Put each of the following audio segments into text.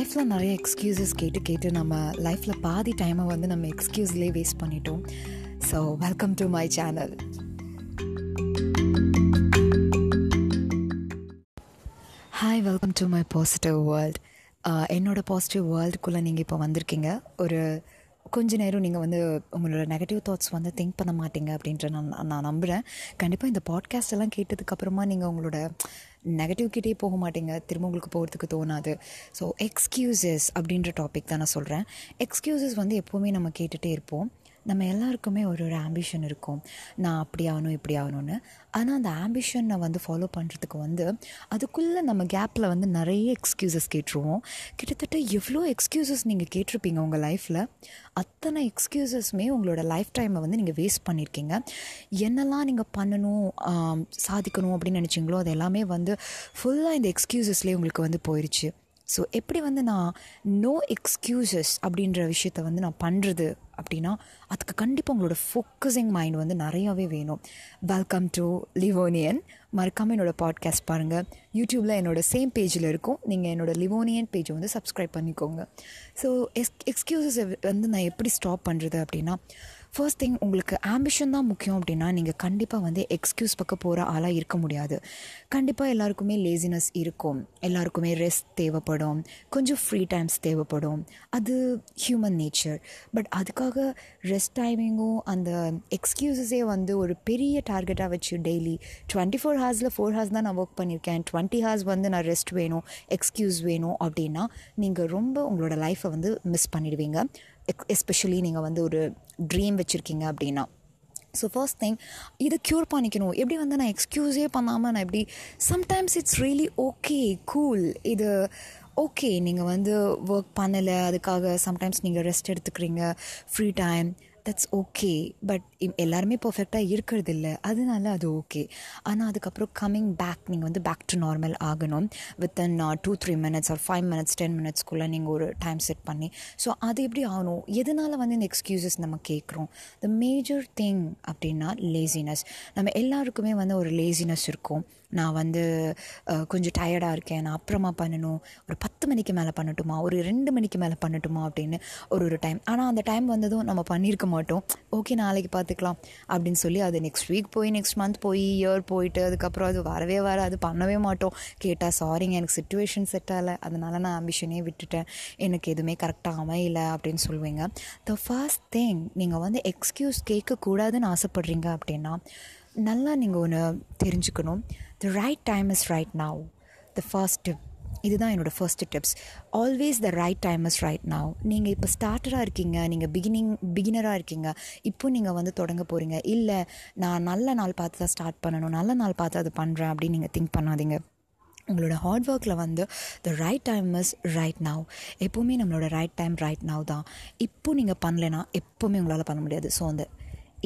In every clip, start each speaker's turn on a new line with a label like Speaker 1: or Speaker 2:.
Speaker 1: லைஃப்பில் நிறைய எக்ஸ்கியூசஸ் கேட்டு கேட்டு நம்ம லைஃப்பில் பாதி டைமை வந்து நம்ம எக்ஸ்கியூஸ்லேயே வேஸ்ட் பண்ணிட்டோம். So welcome to my channel hi welcome to my positive world என்னோட பாசிட்டிவ் வேர்ல்டுக்குள்ளே நீங்கள் இப்போ வந்திருக்கீங்க. ஒரு கொஞ்ச நேரம் நீங்கள் வந்து உங்களோட நெகட்டிவ் தாட்ஸ் வந்து திங்க் பண்ண மாட்டீங்க அப்படின்ற நான் நான் நம்புகிறேன் கண்டிப்பாக இந்த பாட்காஸ்ட் எல்லாம் கேட்டதுக்கப்புறமா நீங்கள் உங்களோட நெகட்டிவ்கிட்டே போக மாட்டீங்க. திரும்ப உங்களுக்கு போகிறதுக்கு தோணாது. ஸோ எக்ஸ்கியூசஸ் அப்படின்ற டாபிக் தான் நான் சொல்கிறேன் எக்ஸ்கியூசஸ் வந்து எப்போவுமே நம்ம கேட்டுகிட்டே இருப்போம். நம்ம எல்லாருக்குமே ஒரு ஒரு ஆம்பிஷன் இருக்கும். நான் அப்படி ஆகணும் இப்படி ஆகணும்னு. ஆனால் அந்த ஆம்பிஷனை வந்து ஃபாலோ பண்ணுறதுக்கு வந்து அதுக்குள்ளே நம்ம கேப்பில் வந்து நிறைய எக்ஸ்கியூசஸ் கேட்டுருவோம். கிட்டத்தட்ட எவ்வளோ எக்ஸ்கியூசஸ் நீங்கள் கேட்டிருப்பீங்க உங்கள் லைஃப்பில் அத்தனை எக்ஸ்கியூசஸ்மே உங்களோட லைஃப் டைமை வந்து நீங்கள் வேஸ்ட் பண்ணியிருக்கீங்க என்னெல்லாம் நீங்கள் பண்ணணும் சாதிக்கணும் அப்படின்னு நினச்சிங்களோ அது எல்லாமே வந்து ஃபுல்லாக இந்த எக்ஸ்கியூசஸ்லேயே உங்களுக்கு வந்து போயிடுச்சு ஸோ எப்படி வந்து நான் நோ எக்ஸ்கியூசஸ் அப்படின்ற விஷயத்த வந்து நான் பண்ணுறது அப்படின்னா அதுக்கு கண்டிப்பாக உங்களோட ஃபோக்கஸிங் மைண்ட் வந்து நிறையாவே வேணும். வெல்கம் டு லிவோனியன் மறக்காமல் என்னோடய பாட்காஸ்ட் பாருங்கள் யூடியூப்பில் என்னோடய சேம் பேஜில் இருக்கும். நீங்கள் என்னோடய லிவோனியன் பேஜை வந்து சப்ஸ்கிரைப் பண்ணிக்கோங்க. ஸோ எக்ஸ் எக்ஸ்கியூசஸ் வந்து நான் எப்படி ஸ்டாப் பண்ணுறது அப்படின்னா ஃபர்ஸ்ட் திங் உங்களுக்கு ஆம்பிஷன் தான் முக்கியம் அப்படின்னா நீங்கள் கண்டிப்பாக வந்து எக்ஸ்கியூஸ் பக்கம் போகிற ஆளாக இருக்க முடியாது. கண்டிப்பாக எல்லாருக்குமே லேசினஸ் இருக்கும். எல்லாருக்குமே ரெஸ்ட் தேவைப்படும். கொஞ்சம் ஃப்ரீ டைம்ஸ் தேவைப்படும். அது ஹியூமன் நேச்சர் பட் அதுக்காக ரெஸ்ட் டைமிங்கும் அந்த எக்ஸ்கியூசஸே வந்து ஒரு பெரிய டார்கெட்டாக வச்சு டெய்லி டுவெண்ட்டி ஃபோர் ஹார்ஸில் ஃபோர் ஹார்ஸ் தான் நான் ஒர்க் பண்ணியிருக்கேன் டுவெண்ட்டி ஹார்ஸ் வந்து நான் ரெஸ்ட் வேணும் எக்ஸ்கியூஸ் வேணும் அப்படின்னா நீங்கள் ரொம்ப உங்களோட லைஃப்பை வந்து மிஸ் பண்ணிடுவீங்க. எஸ்பெஷலி நீங்கள் வந்து ஒரு ட்ரீம் வச்சுருக்கீங்க அப்படின்னா. ஸோ ஃபர்ஸ்ட் திங் இதை க்யூர் பண்ணிக்கணும். எப்படி வந்து நான் எக்ஸ்கியூஸே பண்ணாமல் நான் எப்படி sometimes it's really okay cool இது ஓகே நீங்கள் வந்து ஒர்க் பண்ணலை அதுக்காக சம்டைம்ஸ் நீங்கள் ரெஸ்ட் எடுத்துக்கிறீங்க free time that's okay but எல்லாருமே பர்ஃபெக்டாக இருக்கிறது இல்லை அதனால அது ஓகே ஆனால் அதுக்கப்புறம் கம்மிங் பேக் நீங்கள் வந்து பேக் டு நார்மல் ஆகணும். With within two three minutes or five minutes ten மினிட்ஸ்க்குள்ளே நீங்கள் ஒரு டைம் செட் பண்ணி. ஸோ அது எப்படி ஆகணும்? எதனால் வந்து இந்த எக்ஸ்கியூசஸ் நம்ம கேட்குறோம்? த மேஜர் திங் அப்படின்னா லேசினஸ் நம்ம எல்லாருக்குமே வந்து ஒரு லேசினஸ் இருக்கும். நான் வந்து கொஞ்சம் டயர்டாக இருக்கேன். நான் அப்புறமா பண்ணணும். ஒரு பத்து மணிக்கு மேலே பண்ணட்டுமா? ஒரு ரெண்டு மணிக்கு மேலே பண்ணட்டுமா? அப்படின்னு ஒரு ஒரு டைம் ஆனால் அந்த டைம் வந்ததும் நம்ம பண்ணியிருக்க மாட்டோம். ஓகே நாளைக்கு பார்த்துக்கலாம் அப்படின்னு சொல்லி அது நெக்ஸ்ட் வீக் போய் நெக்ஸ்ட் மந்த் போய் இயர் போயிட்டு அதுக்கப்புறம் அது வரவே வராது பண்ணவே மாட்டோம். கேட்டால் சாரிங்க எனக்கு சுச்சுவேஷன் செட் ஆகலை. அதனால நான் ஆம்பிஷனே விட்டுட்டேன். எனக்கு எதுவுமே கரெக்டாக அமையல அப்படின்னு சொல்லுவீங்க. த ஃபர்ஸ்ட் திங் நீங்கள் வந்து எக்ஸ்கியூஸ் கேட்கக்கூடாதுன்னு ஆசைப்பட்றீங்க அப்படின்னா நல்லா நீங்கள் ஒன்று தெரிஞ்சுக்கணும். The right time is right now the first tip இதுதான் என்னோடய first tips always the right time is right now நீங்கள் இப்போ ஸ்டார்டராக இருக்கீங்க நீங்கள் பிகினிங் பிகினராக இருக்கீங்க இப்போ நீங்கள் வந்து தொடங்க போகிறீங்க இல்லை நான் நல்ல நாள் பார்த்து தான் ஸ்டார்ட் பண்ணணும் நல்ல நாள் பார்த்து அது பண்ணுறேன் அப்படின்னு நீங்கள் திங்க் பண்ணாதீங்க. உங்களோட ஹார்ட் ஒர்க்கில் வந்து the right time is right now எப்போவுமே நம்மளோட ரைட் டைம் ரைட் நவ் தான். இப்போ நீங்கள் பண்ணலைன்னா எப்போவுமே உங்களால் பண்ண முடியாது. ஸோ அந்த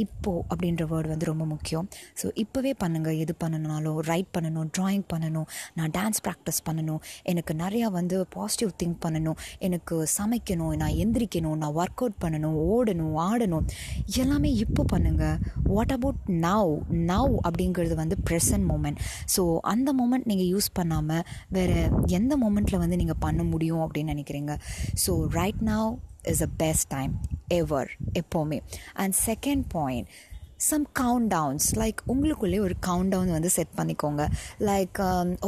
Speaker 1: இப்போது அப்படின்ற வேர்டு வந்து ரொம்ப முக்கியம். ஸோ இப்போவே பண்ணுங்கள் எது பண்ணணுனாலும் ரைட் பண்ணணும் ட்ராயிங் பண்ணணும் நான் டான்ஸ் ப்ராக்டிஸ் பண்ணணும். எனக்கு நிறையா வந்து பாசிட்டிவ் திங்க் பண்ணணும். எனக்கு சமைக்கணும் நான் எந்திரிக்கணும் நான் ஒர்க் அவுட் பண்ணணும் ஓடணும் ஆடணும். எல்லாமே இப்போ பண்ணுங்கள் வாட் அபவுட் நவ் நவ் அப்படிங்கிறது வந்து ப்ரெசன்ட் மூமெண்ட் ஸோ அந்த மூமெண்ட் நீங்கள் யூஸ் பண்ணாமல் வேறு எந்த மூமெண்ட்டில் வந்து நீங்கள் பண்ண முடியும் அப்படின்னு நினைக்கிறீங்க? So right now is the best time ever. Epome. And second point some countdowns like உங்களுக்குள்ளே ஒரு கவுண்ட் டவுன் வந்து செட் பண்ணிக்கோங்க. லைக்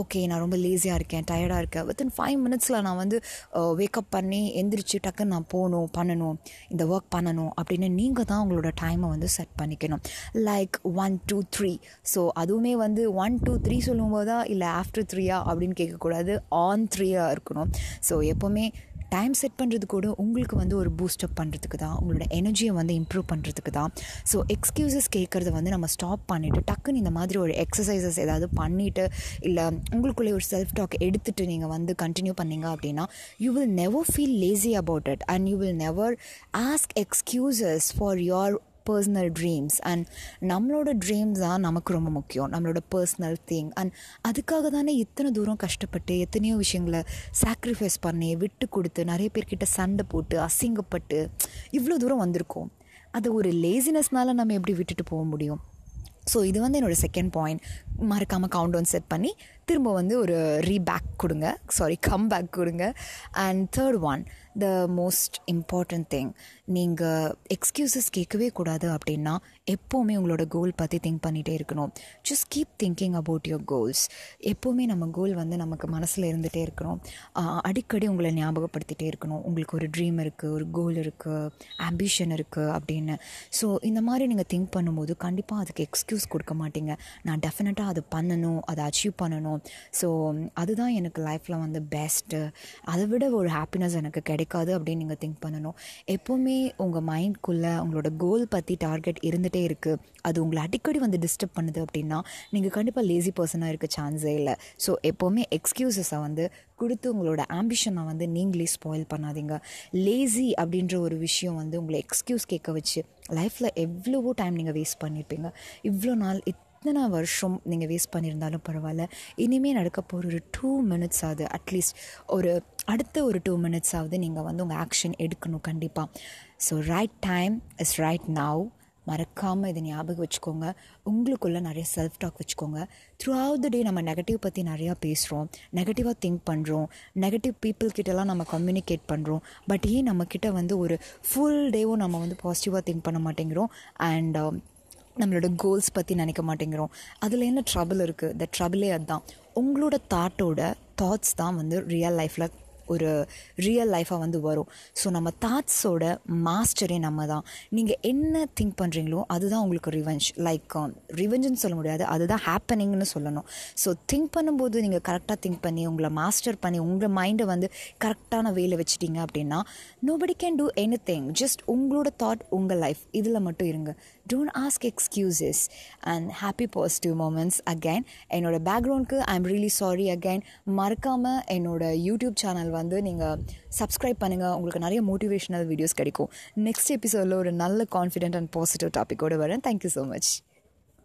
Speaker 1: ஓகே um, நான் ரொம்ப லேசியாக இருக்கேன் டயர்டாக இருக்கேன். வித்தின் ஃபைவ் மினிட்ஸில் நான் வந்து uh, வேக்கப் பண்ணி எந்திரிச்சு டக்குன்னு நான் போகணும் பண்ணணும் இந்த ஒர்க் பண்ணணும் அப்படின்னு நீங்கள் தான் உங்களோட டைமை வந்து செட் பண்ணிக்கணும். Like one two three so அதுவுமே வந்து ஒன் டூ த்ரீ சொல்லும்போதா இல்லை ஆஃப்டர் த்ரீயா அப்படின்னு கேட்கக்கூடாது. ஆன் த்ரீயாக இருக்கணும். ஸோ எப்போவுமே டைம் செட் பண்ணுறது கூட உங்களுக்கு வந்து ஒரு பூஸ்டப் பண்ணுறதுக்கு தான் உங்களோட எனர்ஜியை வந்து இம்ப்ரூவ் பண்ணுறதுக்கு தான். ஸோ வாய்ஸஸ் கேட்குறத வந்து நம்ம ஸ்டாப் பண்ணிவிட்டு டக்குன்னு இந்த மாதிரி ஒரு எக்ஸசைசஸ் ஏதாவது பண்ணிவிட்டு இல்லை உங்களுக்குள்ளே ஒரு செல்ஃப் டாக் எடுத்துகிட்டு நீங்கள் வந்து கண்டினியூ பண்ணீங்க அப்படின்னா you will never feel lazy about it and you will never ask excuses for your personal dreams and நம்மளோட ட்ரீம்ஸ் தான் நமக்கு ரொம்ப முக்கியம். நம்மளோட பர்சனல் திங் அண்ட் அதுக்காக தானே இத்தனை தூரம் கஷ்டப்பட்டு எத்தனையோ விஷயங்களை சாக்ரிஃபைஸ் பண்ணி விட்டு கொடுத்து நிறைய பேர்கிட்ட சண்டை போட்டு அசிங்கப்பட்டு இவ்வளோ தூரம் வந்திருக்கோம். அதை ஒரு லேசினஸ்னால் நம்ம எப்படி விட்டுட்டு போக முடியும்? ஸோ இது வந்து என்னோடய செகண்ட் பாயிண்ட் மறக்காமல் கவுண்ட் ஒன் செட் பண்ணி திரும்ப வந்து ஒரு ரீபேக் கொடுங்க. சாரி கம் பேக் கொடுங்க. And third one the most important thing நீங்கள் எக்ஸ்கியூசஸ் கேட்கவே கூடாது அப்படின்னா எப்போவுமே உங்களோட கோல் பற்றி திங்க் பண்ணிகிட்டே இருக்கணும். Just keep thinking about your goals எப்போவுமே நம்ம கோல் வந்து நமக்கு மனசில் இருந்துகிட்டே இருக்கணும். அடிக்கடி உங்களை ஞாபகப்படுத்திகிட்டே இருக்கணும். உங்களுக்கு ஒரு ட்ரீம் இருக்குது ஒரு கோல் இருக்குது ஆம்பிஷன் இருக்குது அப்படின்னு. ஸோ இந்த மாதிரி நீங்கள் திங்க் பண்ணும்போது கண்டிப்பாக அதுக்கு எக்ஸ்கியூஸ் கொடுக்க மாட்டீங்க. நான் டெஃபினட்டாக அது பண்ணணும் அதை அச்சீவ் பண்ணணும். ஸோ அதுதான் எனக்கு லைஃப்பில் வந்து பெஸ்ட்டு அதை விட ஒரு ஹாப்பினஸ் எனக்கு கிடைக்கும். கிடைக்காது அப்படின்னு நீங்கள் திங்க் பண்ணணும். எப்போவுமே உங்கள் மைண்ட்குள்ளே உங்களோட கோல் பற்றி டார்கெட் இருந்துகிட்டே இருக்குது அது உங்களை அடிக்கடி வந்து டிஸ்டர்ப் பண்ணுது அப்படின்னா நீங்கள் கண்டிப்பாக லேசி பர்சனாக இருக்க சான்ஸே இல்லை. ஸோ எப்போவுமே எக்ஸ்கியூசஸை வந்து கொடுத்து உங்களோட ஆம்பிஷனை வந்து நீங்களே ஸ்பாயில் பண்ணாதீங்க. லேசி அப்படின்ற ஒரு விஷயம் வந்து உங்களை எக்ஸ்கியூஸ் கேட்க வச்சு லைஃப்பில் எவ்வளவோ டைம் நீங்கள் வேஸ்ட் பண்ணியிருப்பீங்க இவ்வளோ நாள் இத் எத்தனை வருஷம் நீங்கள் வேஸ்ட் பண்ணியிருந்தாலும் பரவாயில்ல. இனிமேல் நடக்க போகிற ஒரு டூ மினிட்ஸ் ஆகுது அட்லீஸ்ட் ஒரு அடுத்த ஒரு டூ மினிட்ஸ் ஆகுது நீங்கள் வந்து உங்கள் ஆக்ஷன் எடுக்கணும் கண்டிப்பாக so right time is right now மறக்காமல் இதை ஞாபகம் வச்சுக்கோங்க. உங்களுக்குள்ளே நிறைய செல்ஃப் டாக் வச்சுக்கோங்க. த்ரூ அவுட் த டே நம்ம நெகட்டிவ் பற்றி நிறையா பேசுகிறோம் நெகட்டிவாக திங்க் பண்ணுறோம் நெகட்டிவ் பீப்புள்கிட்டலாம் நம்ம கம்யூனிகேட் பண்ணுறோம் பட் ஏன் நம்மக்கிட்ட வந்து ஒரு ஃபுல் டேவும் நம்ம வந்து பாசிட்டிவாக திங்க் பண்ண மாட்டேங்கிறோம்? அண்ட் நம்மளோட கோல்ஸ் பற்றி நினைக்க மாட்டேங்கிறோம். அதில் என்ன ட்ரபிள் இருக்குது த ட்ரபிளே அதுதான் உங்களோட தாட்டோட தாட்ஸ் தான் வந்து ரியல் லைஃப்பில் ஒரு ரியல் லைஃபாக வந்து வரும். ஸோ நம்ம தாட்ஸோட மாஸ்டரே நம்ம தான் நீங்கள் என்ன திங்க் பண்ணுறீங்களோ அதுதான் உங்களுக்கு ரிவெஞ்ச் லைக் ரிவெஞ்சுன்னு சொல்ல முடியாது. அதுதான் ஹேப்பனிங்னு சொல்லணும். ஸோ திங்க் பண்ணும்போது நீங்கள் கரெக்டாக திங்க் பண்ணி உங்களை மாஸ்டர் பண்ணி உங்கள் மைண்டை வந்து கரெக்டான வேலை வச்சுட்டீங்க அப்படின்னா nobody can do anything just உங்களோட தாட் உங்கள் லைஃப் இதில் மட்டும் இருங்க. Don't ask excuses and happy positive moments again என்னோட பேக்ரவுண்ட்க்கு I am really sorry again மறக்காமல் என்னோட யூடியூப் சேனல் வந்து நீங்கள் சப்ஸ்கிரைப் பண்ணுங்கள் உங்களுக்கு நிறைய மோட்டிவேஷனல் வீடியோஸ் கிடைக்கும். நெக்ஸ்ட் எபிசோடில் ஒரு நல்ல கான்ஃபிடென்ட் அண்ட் பாசிட்டிவ் டாப்பிக்கோடு வரேன். Thank you so much